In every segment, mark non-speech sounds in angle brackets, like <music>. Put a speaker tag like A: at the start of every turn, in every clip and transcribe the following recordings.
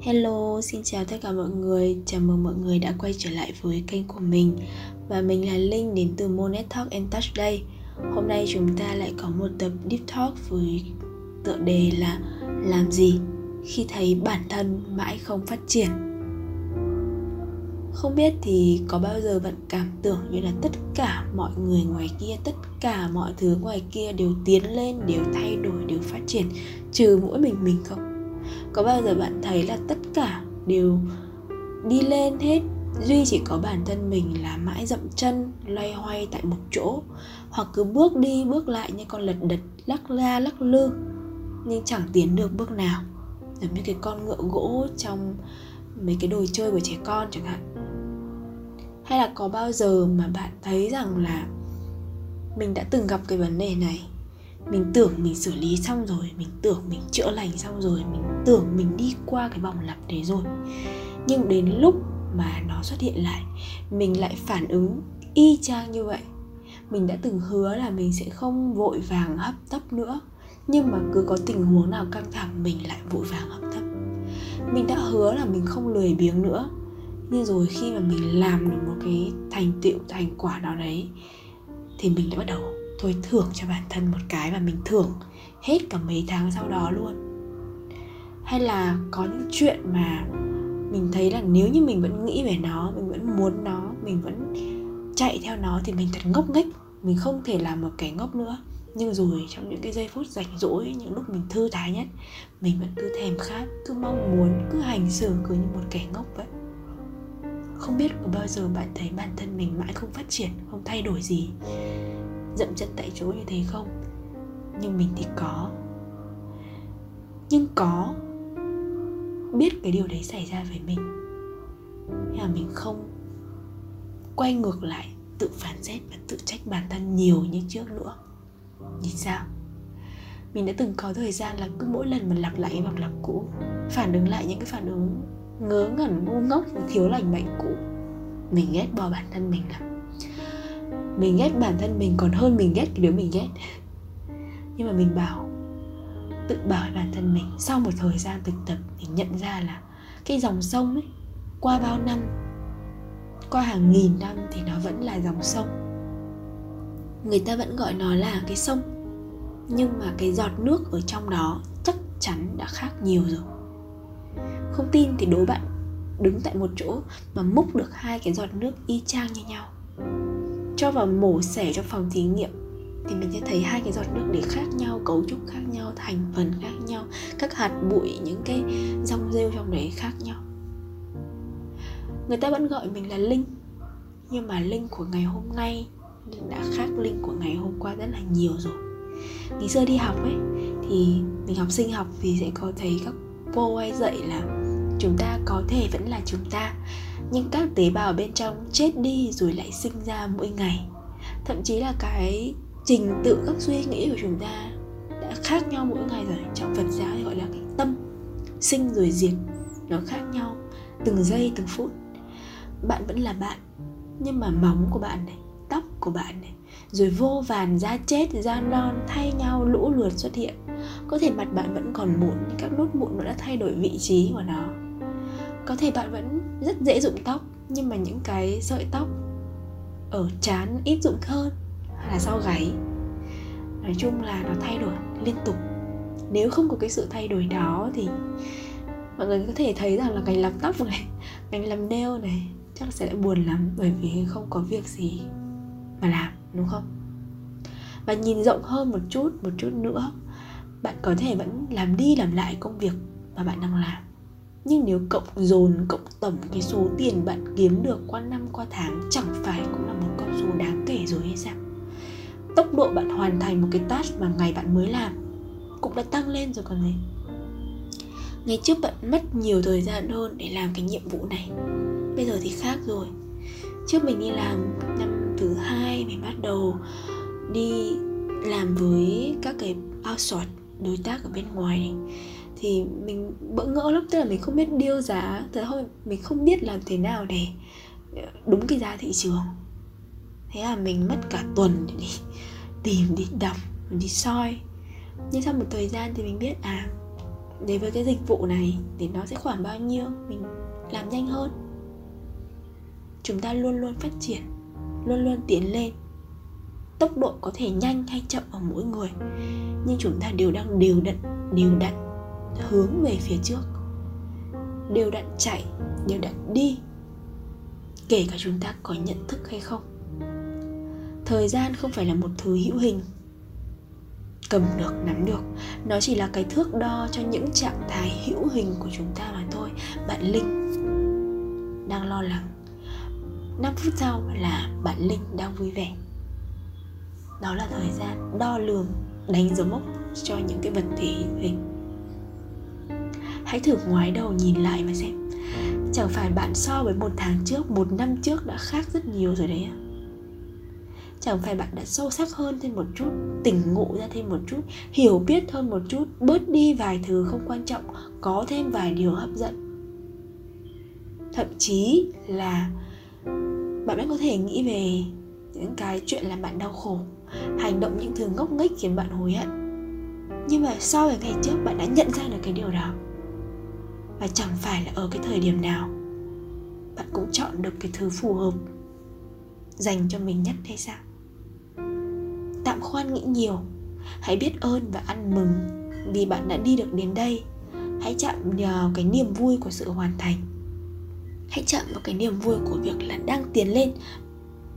A: Hello, xin chào tất cả mọi người. Chào mừng mọi người đã quay trở lại với kênh của mình. Và mình là Linh đến từ Monet Talk and Touch đây. Hôm nay chúng ta lại có một tập Deep Talk với tựa đề là Làm gì khi thấy bản thân mãi không phát triển. Không biết thì có bao giờ bạn cảm tưởng như là tất cả mọi người ngoài kia, tất cả mọi thứ ngoài kia đều tiến lên, đều thay đổi, đều phát triển Trừ mỗi mình mình không? Có bao giờ bạn thấy là tất cả đều đi lên hết, duy chỉ có bản thân mình là mãi dậm chân, loay hoay tại một chỗ? Hoặc cứ bước đi, bước lại như con lật đật, lắc la, lắc lư, nhưng chẳng tiến được bước nào. Giống như cái con ngựa gỗ trong mấy cái đồ chơi của trẻ con chẳng hạn. Hay là có bao giờ mà bạn thấy rằng là mình đã từng gặp cái vấn đề này? Mình tưởng mình xử lý xong rồi, mình tưởng mình chữa lành xong rồi, mình tưởng mình đi qua cái vòng lặp đấy rồi. Nhưng đến lúc mà nó xuất hiện lại, mình lại phản ứng y chang như vậy. Mình đã từng hứa là mình sẽ không vội vàng hấp tấp nữa, nhưng mà cứ có tình huống nào căng thẳng, mình lại vội vàng hấp tấp. Mình đã hứa là mình không lười biếng nữa, nhưng rồi khi mà mình làm được một cái thành tựu, thành quả nào đấy, thì mình đã bắt đầu thôi thưởng cho bản thân một cái và mình thưởng hết cả mấy tháng sau đó luôn hay là có những chuyện mà mình thấy là nếu như mình vẫn nghĩ về nó, mình vẫn muốn nó, mình vẫn chạy theo nó thì mình thật ngốc nghếch. Mình không thể làm một kẻ ngốc nữa. Nhưng rồi trong những cái giây phút rảnh rỗi, những lúc mình thư thái nhất, mình vẫn cứ thèm khát, cứ mong muốn, cứ hành xử cứ như một kẻ ngốc vậy. Không biết có bao giờ bạn thấy bản thân mình mãi không phát triển, không thay đổi gì, dậm chân tại chỗ như thế không? Nhưng mình thì có. Nhưng có biết cái điều đấy xảy ra với mình. Nhưng mà mình không quay ngược lại, tự phản xét và tự trách bản thân nhiều như trước nữa. Vì sao? Mình đã từng có thời gian là cứ mỗi lần mà lặp lại vòng lặp cũ, phản ứng lại những cái phản ứng ngớ ngẩn, ngu ngốc và thiếu lành mạnh cũ, mình ghét bỏ bản thân mình lắm. Mình ghét bản thân mình còn hơn mình ghét cái đứa mình ghét. Nhưng mà mình bảo tự bảo bản thân mình. Sau một thời gian thực tập thì nhận ra là cái dòng sông ấy, qua bao năm, qua hàng nghìn năm thì nó vẫn là dòng sông. Người ta vẫn gọi nó là cái sông, nhưng mà cái giọt nước ở trong đó chắc chắn đã khác nhiều rồi. Không tin thì đố bạn đứng tại một chỗ mà múc được hai cái giọt nước y chang như nhau, cho vào mổ xẻ trong phòng thí nghiệm thì mình sẽ thấy hai cái giọt nước để khác nhau, cấu trúc khác nhau, thành phần khác nhau, các hạt bụi, những cái rong rêu trong đấy khác nhau. Người ta vẫn gọi mình là linh, nhưng mà linh của ngày hôm nay đã khác linh của ngày hôm qua rất là nhiều rồi. Ngày xưa đi học ấy, thì mình học sinh học thì sẽ có thấy các cô ấy dạy là chúng ta có thể vẫn là chúng ta, nhưng các tế bào bên trong chết đi rồi lại sinh ra mỗi ngày. Thậm chí là cái trình tự các suy nghĩ của chúng ta đã khác nhau mỗi ngày rồi. Trong phật giáo thì gọi là cái tâm sinh rồi diệt, nó khác nhau từng giây, từng phút. Bạn vẫn là bạn, nhưng mà móng của bạn này, tóc của bạn này, rồi vô vàn da chết, da non, thay nhau, lũ lượt xuất hiện. Có thể mặt bạn vẫn còn mụn, nhưng các nốt mụn nó đã thay đổi vị trí của nó. Có thể bạn vẫn rất dễ dụng tóc, nhưng mà những cái sợi tóc ở chán ít dụng hơn hay là sau gáy. Nói chung là nó thay đổi liên tục. Nếu không có cái sự thay đổi đó thì mọi người có thể thấy rằng là ngành làm tóc này <laughs> ngành làm nail này chắc sẽ lại buồn lắm bởi vì không có việc gì mà làm, đúng không? Và nhìn rộng hơn một chút một chút nữa, bạn có thể vẫn làm đi làm lại công việc mà bạn đang làm. Nhưng nếu cộng dồn, cộng tổng cái số tiền bạn kiếm được qua năm, qua tháng chẳng phải cũng là một con số đáng kể rồi hay sao? Tốc độ bạn hoàn thành một cái task mà ngày bạn mới làm, cũng đã tăng lên rồi còn gì. Ngày trước bạn mất nhiều thời gian hơn để làm cái nhiệm vụ này, bây giờ thì khác rồi. Trước mình đi làm năm thứ hai, mình bắt đầu đi làm với các cái outsource đối tác ở bên ngoài này, thì mình bỡ ngỡ lắm, tức là mình không biết điêu giá thế thôi, mình không biết làm thế nào để ờ, đúng cái giá thị trường thế là mình mất cả tuần để đi <laughs> tìm, đi đọc, đi soi. Nhưng sau một thời gian thì mình biết à đối với cái dịch vụ này thì nó sẽ khoảng bao nhiêu, mình làm nhanh hơn. Chúng ta luôn luôn phát triển, luôn luôn tiến lên. Tốc độ có thể nhanh hay chậm ở mỗi người, nhưng chúng ta đều đang đều đặn đều đặn hướng về phía trước. Đều đặn chạy, đều đặn đi. Kể cả chúng ta có nhận thức hay không thời gian không phải là một thứ hữu hình. Cầm được, nắm được, nó chỉ là cái thước đo cho những trạng thái hữu hình của chúng ta mà thôi. Bạn linh đang lo lắng. 5 phút sau là bạn linh đang vui vẻ. Đó là thời gian đo lường, đánh dấu mốc cho những cái vật thể hữu hình. Hãy thử ngoái đầu nhìn lại và xem. Chẳng phải bạn so với một tháng trước, một năm trước đã khác rất nhiều rồi đấy ạ chẳng phải bạn đã sâu sắc hơn thêm một chút, tỉnh ngộ ra thêm một chút, hiểu biết hơn một chút, bớt đi vài thứ không quan trọng, có thêm vài điều hấp dẫn. Thậm chí là bạn vẫn có thể nghĩ về những cái chuyện làm bạn đau khổ, hành động những thứ ngốc nghếch khiến bạn hối hận. Nhưng mà so với ngày trước, bạn đã nhận ra được cái điều đó. Và chẳng phải là ở cái thời điểm nào, bạn cũng chọn được cái thứ phù hợp dành cho mình nhất hay sao? Tạm khoan nghĩ nhiều. Hãy biết ơn và ăn mừng vì bạn đã đi được đến đây. Hãy chạm nhờ cái niềm vui của sự hoàn thành. Hãy chạm vào cái niềm vui của việc là đang tiến lên,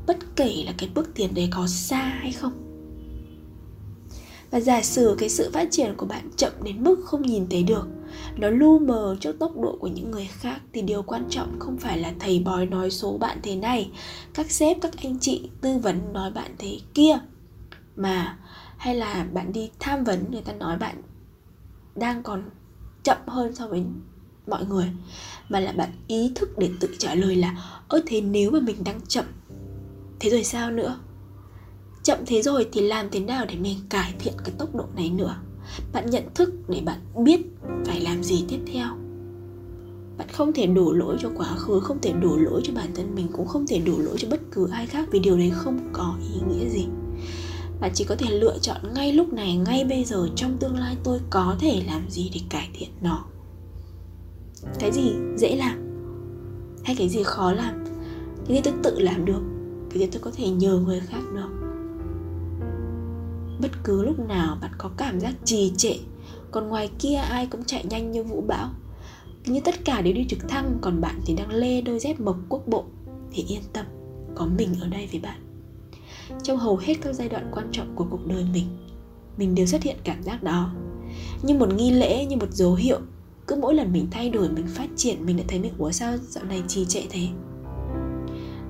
A: bất kể là cái bước tiến đấy có xa hay không. Và giả sử cái sự phát triển của bạn chậm đến mức không nhìn thấy được, nó lu mờ trước tốc độ của những người khác thì điều quan trọng không phải là thầy bói nói số bạn thế này, các sếp, các anh chị tư vấn nói bạn thế kia mà, hay là bạn đi tham vấn, người ta nói bạn đang còn chậm hơn so với mọi người, mà là bạn ý thức để tự trả lời là, ơ, thế nếu mà mình đang chậm, thế rồi sao nữa? Chậm thế rồi thì làm thế nào để mình cải thiện cái tốc độ này nữa? Bạn nhận thức để bạn biết phải làm gì tiếp theo. Bạn không thể đổ lỗi cho quá khứ, không thể đổ lỗi cho bản thân mình, cũng không thể đổ lỗi cho bất cứ ai khác vì điều đấy không có ý nghĩa gì bạn chỉ có thể lựa chọn ngay lúc này, ngay bây giờ, trong tương lai tôi có thể làm gì để cải thiện nó. Cái gì dễ làm hay cái gì khó làm? Cái gì tôi tự làm được? Cái gì tôi có thể nhờ người khác được? Bất cứ lúc nào bạn có cảm giác trì trệ, còn ngoài kia ai cũng chạy nhanh như vũ bão. Như tất cả đều đi trực thăng, còn bạn thì đang lê đôi dép mộc quốc bộ. Thì yên tâm, có mình ở đây với bạn trong hầu hết các giai đoạn quan trọng của cuộc đời mình. Mình đều xuất hiện cảm giác đó. Như một nghi lễ, như một dấu hiệu, cứ mỗi lần mình thay đổi, mình phát triển, mình lại thấy mình, ủa sao dạo này trì trệ thế?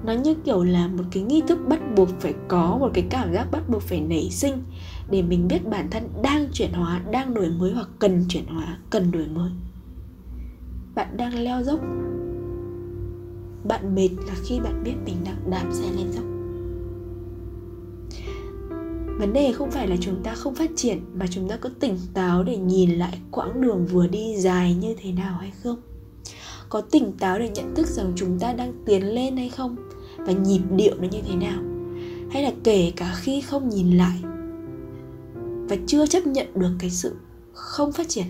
A: Nó như kiểu là một cái nghi thức bắt buộc phải có, một cái cảm giác bắt buộc phải nảy sinh để mình biết bản thân đang chuyển hóa, đang đổi mới hoặc cần chuyển hóa, cần đổi mới. Bạn đang leo dốc. Bạn mệt là khi bạn biết mình đang đạp xe lên dốc vấn đề không phải là chúng ta không phát triển, mà chúng ta có tỉnh táo để nhìn lại quãng đường vừa đi dài như thế nào hay không? Có tỉnh táo để nhận thức rằng chúng ta đang tiến lên hay không? Và nhịp điệu nó như thế nào? Hay là kể cả khi không nhìn lại và chưa chấp nhận được cái sự không phát triển,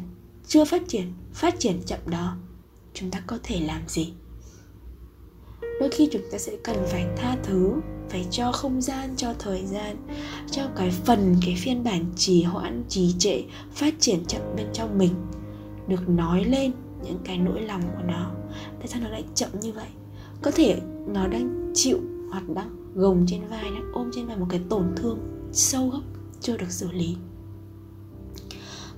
A: chưa phát triển phát triển chậm đó, chúng ta có thể làm gì? Đôi khi chúng ta sẽ cần phải tha thứ, phải cho không gian, cho thời gian, cho cái phần, cái phiên bản trì hoãn, trì trệ phát triển chậm bên trong mình được nói lên những cái nỗi lòng của nó. Tại sao nó lại chậm như vậy? Có thể nó đang chịu hoặc đang gồng trên vai, đang ôm trên vai một cái tổn thương sâu gốc chưa được xử lý.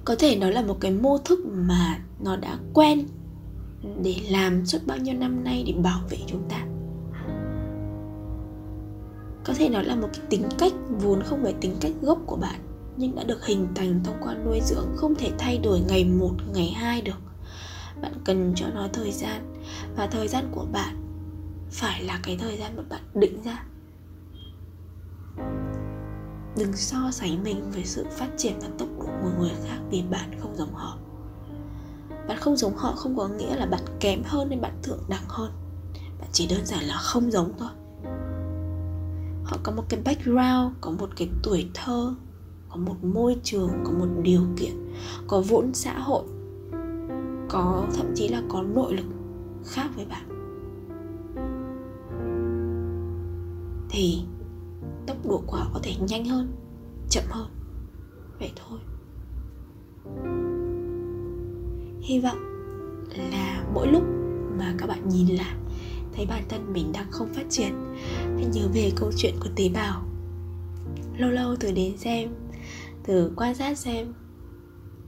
A: Có thể nó là một cái mô thức mà nó đã quen để làm suốt bao nhiêu năm nay để bảo vệ chúng ta có thể nó là một cái tính cách, vốn không phải tính cách gốc của bạn, nhưng đã được hình thành thông qua nuôi dưỡng không thể thay đổi ngày một, ngày hai được. Bạn cần cho nó thời gian, và thời gian của bạn phải là cái thời gian mà bạn định ra. Đừng so sánh mình với sự phát triển và tốc độ của người khác vì bạn không giống họ. Bạn không giống họ không có nghĩa là bạn kém hơn nên bạn thượng đẳng hơn. Bạn chỉ đơn giản là không giống thôi họ có một cái background, có một cái tuổi thơ, có một môi trường, có một điều kiện, có vốn xã hội, có, thậm chí là có nội lực khác với bạn. Thì tốc độ của họ có thể nhanh hơn, chậm hơn. Vậy thôi. Hy vọng là mỗi lúc mà các bạn nhìn lại, thấy bản thân mình đang không phát triển hãy nhớ về câu chuyện của tế bào lâu lâu thử đến xem thử quan sát xem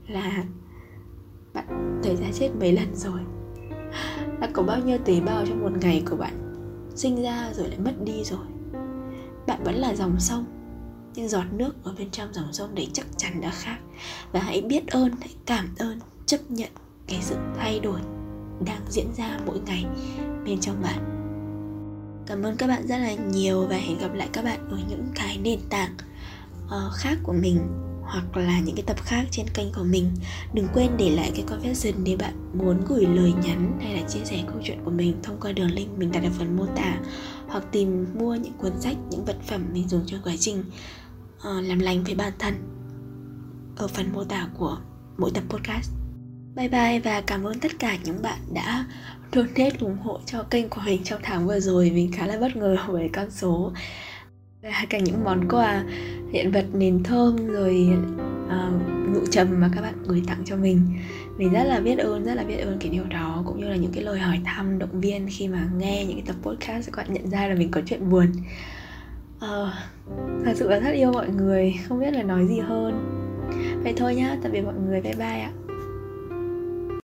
A: là bạn thời gian chết mấy lần rồi. Đã có bao nhiêu tế bào trong một ngày của bạn sinh ra rồi lại mất đi rồi. Bạn vẫn là dòng sông, nhưng giọt nước ở bên trong dòng sông đấy chắc chắn đã khác. Và hãy biết ơn, hãy cảm ơn, chấp nhận cái sự thay đổi đang diễn ra mỗi ngày bên trong bạn cảm ơn các bạn rất là nhiều và hẹn gặp lại các bạn ở những cái nền tảng uh, khác của mình hoặc là những cái tập khác trên kênh của mình. Đừng quên để lại cái confession nếu bạn muốn gửi lời nhắn hay là chia sẻ câu chuyện của mình thông qua đường link mình đặt ở phần mô tả hoặc tìm mua những cuốn sách những vật phẩm mình dùng trong quá trình uh, làm lành với bản thân ở phần mô tả của mỗi tập podcast. Bye bye và cảm ơn tất cả những bạn đã donate ủng hộ cho kênh của mình trong tháng vừa rồi Mình khá là bất ngờ <laughs> với con số. Và cả những món quà hiện vật nền thơm rồi à, uh, nụ trầm mà các bạn gửi tặng cho mình. Mình rất là biết ơn rất là biết ơn cái điều đó cũng như là những cái lời hỏi thăm động viên khi mà nghe những cái tập podcast các bạn nhận ra là mình có chuyện buồn. Uh, thật sự là rất yêu mọi người không biết là nói gì hơn. Vậy thôi nhá tạm biệt mọi người bye bye ạ.